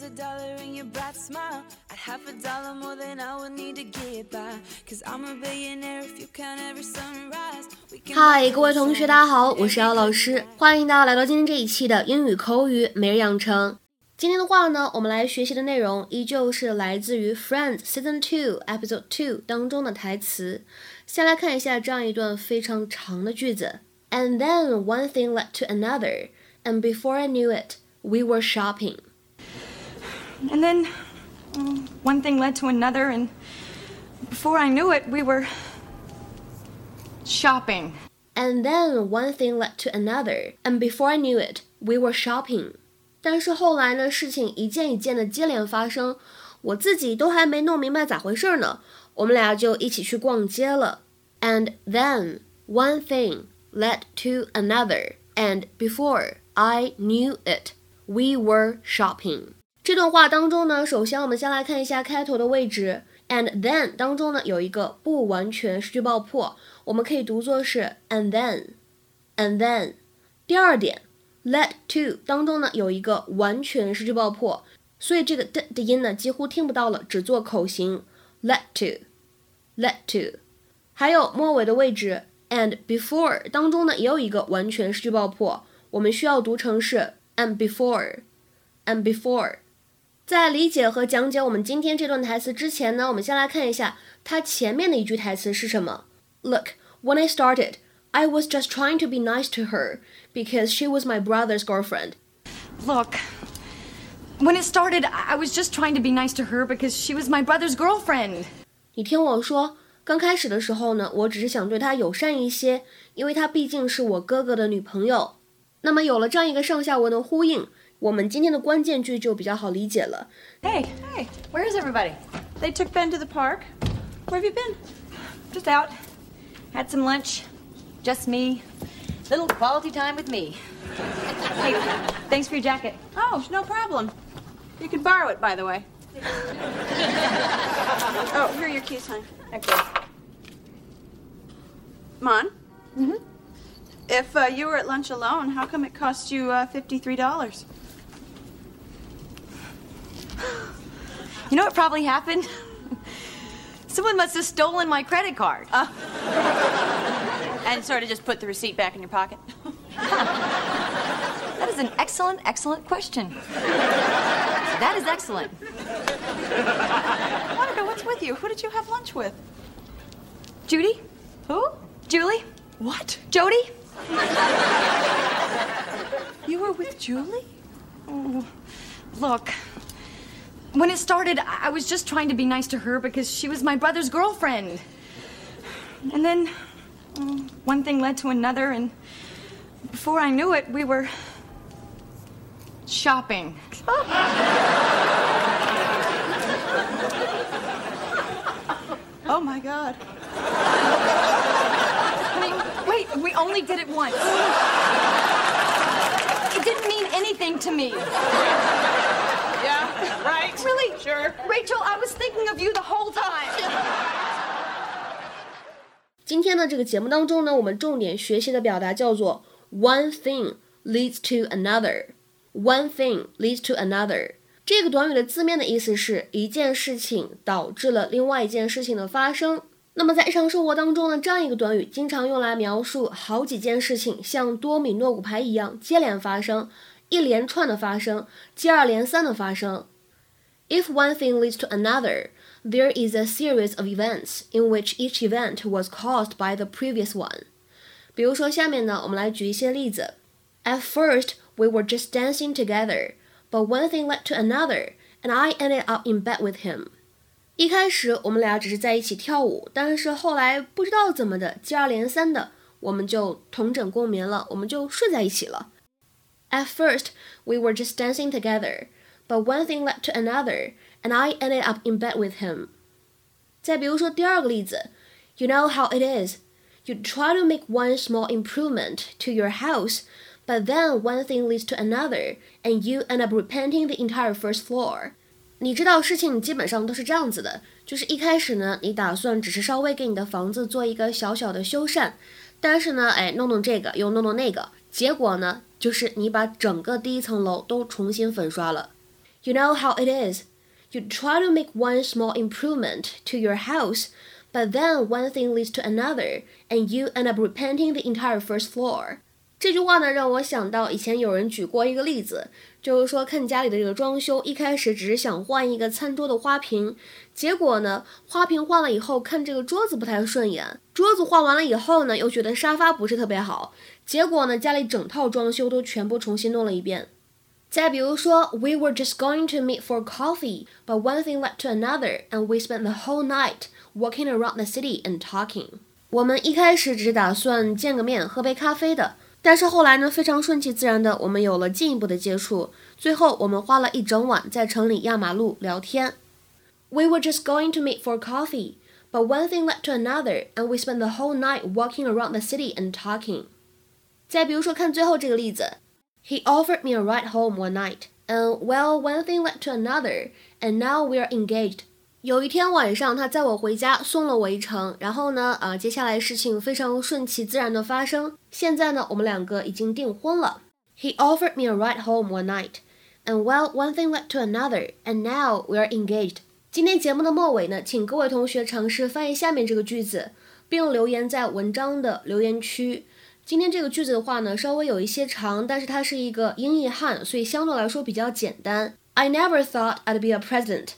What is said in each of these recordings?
was a dollar in your bright smile, I'd half a dollar more than I would need to get by. Cause I'm a billionaire if you count every sunrise. 嗨，各位同学，大家好，我是姚老师，欢迎大家来到今天这一期的英语口语每日养成。今天的话呢，我们来学习的内容依旧是来自于《Friends》Season Two Episode Two 当中的台词。先来看一下这样一段非常长的句子：And then one thing led to another, and before I knew it, we were shopping. And then um, one thing led to another, and before I knew it, we were shopping. And then one thing led to another, and before I knew it, we were shopping. 但是后来呢，事情一件一件的接连发生，我自己都还没弄明白咋回事呢，我们俩就一起去逛街了。And then one thing led to another, and before I knew it, we were shopping. 这段话当中呢，首先我们先来看一下开头的位置。And then 当中呢有一个不完全失去爆破，我们可以读作是 and then，and then。第二点。Led to 当中呢有一个完全失去爆破，所以这个的的音呢几乎听不到了，只做口型。Led to，led to，还有末尾的位置 and before 当中呢也有一个完全失去爆破，我们需要读成是 and before，and before。在理解和讲解我们今天这段台词之前呢，我们先来看一下它前面的一句台词是什么。Look, when I started. I was just trying to be nice to her because she was my brother's girlfriend. Look, when it started, I was just trying to be nice to her because she was my brother's girlfriend. 你听我说，刚开始的时候呢，我只是想对她友善一些，因为她毕竟是我哥哥的女朋友。那么有了这样一个上下文的呼应，我们今天的关键句就比较好理解了。Hey, hey, where's everybody? They took Ben to the park. Where have you been? Just out. Had some lunch. Just me. Little quality time with me. Hey, thanks for your jacket. Oh, no problem. You can borrow it, by the way. oh, here are your keys, honey. Okay. Mon? Mm-hmm. If uh, you were at lunch alone, how come it cost you uh, $53? You know what probably happened? Someone must have stolen my credit card. Uh, and sort of just put the receipt back in your pocket? that is an excellent, excellent question. That is excellent. Monica, what's with you? Who did you have lunch with? Judy? Who? Julie? What? Jody? You were with Julie? Oh, look. When it started, I was just trying to be nice to her because she was my brother's girlfriend. And then one thing led to another, and before I knew it, we were shopping. Oh my god. I mean, wait, we only did it once It didn't mean anything to me. Yeah, right. Really? Sure. Rachel, I was thinking of you the whole time. 今天的这个节目当中呢，我们重点学习的表达叫做 one thing leads to another。one thing leads to another。这个短语的字面的意思是一件事情导致了另外一件事情的发生。 那么在日常生活当中呢，这样一个短语经常用来描述好几件事情像多米诺骨牌一样接连发生。一连串的发生，接二连三的发生。If one thing leads to another, there is a series of events in which each event was caused by the previous one. 比如说，下面呢，我们来举一些例子。At first, we were just dancing together, but one thing led to another, and I ended up in bed with him. 一开始我们俩只是在一起跳舞，但是后来不知道怎么的，接二连三的，我们就同枕共眠了，我们就睡在一起了。at first, we were just dancing together, but one thing led to another, and I ended up in bed with him. 再比如说第二个例子，You know how it is. You try to make one small improvement to your house, but then one thing leads to another, and you end up repainting the entire first floor. 你知道事情基本上都是这样子的，就是一开始呢，你打算只是稍微给你的房子做一个小小的修缮，但是呢，哎，弄弄这个又弄弄那个，结果呢，就是你把整个第一层楼都重新粉刷了。You know how it is. You try to make one small improvement to your house, but then one thing leads to another, and you end up repainting the entire first floor. 这句话呢，让我想到以前有人举过一个例子，就是说看家里的这个装修，一开始只是想换一个餐桌的花瓶，结果呢，花瓶换了以后，看这个桌子不太顺眼，桌子换完了以后呢，又觉得沙发不是特别好，结果呢，家里整套装修都全部重新弄了一遍。再比如说，We were just going to meet for coffee, but one thing led to another, and we spent the whole night walking around the city and talking。我们一开始只是打算见个面，喝杯咖啡的。但是后来呢，非常顺其自然的，我们有了进一步的接触。最后，我们花了一整晚在城里压马路聊天。We were just going to meet for coffee, but one thing led to another, and we spent the whole night walking around the city and talking. 再比如说，看最后这个例子，He offered me a ride home one night, and well, one thing led to another, and now we are engaged. 有一天晚上，他载我回家，送了我一程。然后呢，呃，接下来事情非常顺其自然的发生。现在呢，我们两个已经订婚了。He offered me a ride home one night, and well, one thing led to another, and now we are engaged. 今天节目的末尾呢，请各位同学尝试翻译下面这个句子，并留言在文章的留言区。今天这个句子的话呢，稍微有一些长，但是它是一个英译汉，所以相对来说比较简单。I never thought I'd be a president.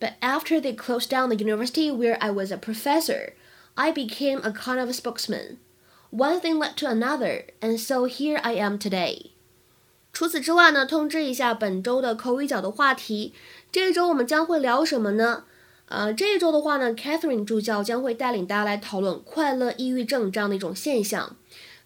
But after they closed down the university where I was a professor, I became a kind of a spokesman. One thing led to another, and so here I am today. 除此之外呢，通知一下本周的口语角的话题。这一周我们将会聊什么呢？呃，这一周的话呢，Catherine 助教将会带领大家来讨论快乐抑郁症这样的一种现象。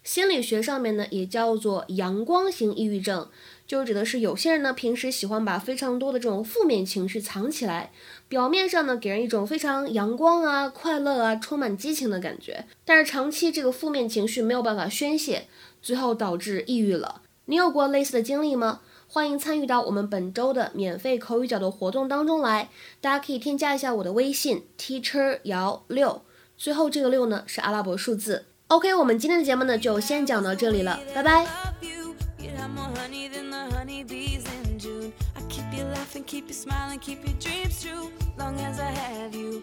心理学上面呢，也叫做阳光型抑郁症。 就指的是有些人呢，平时喜欢把非常多的这种负面情绪藏起来，表面上呢给人一种非常阳光啊、快乐啊、充满激情的感觉，但是长期这个负面情绪没有办法宣泄，最后导致抑郁了。你有过类似的经历吗？欢迎参与到我们本周的免费口语角的活动当中来，大家可以添加一下我的微信 teacher 姚六，最后这个六呢是阿拉伯数字。OK，我们今天的节目呢就先讲到这里了，拜拜。And you smiling, keep your dreams true. Long as I have you,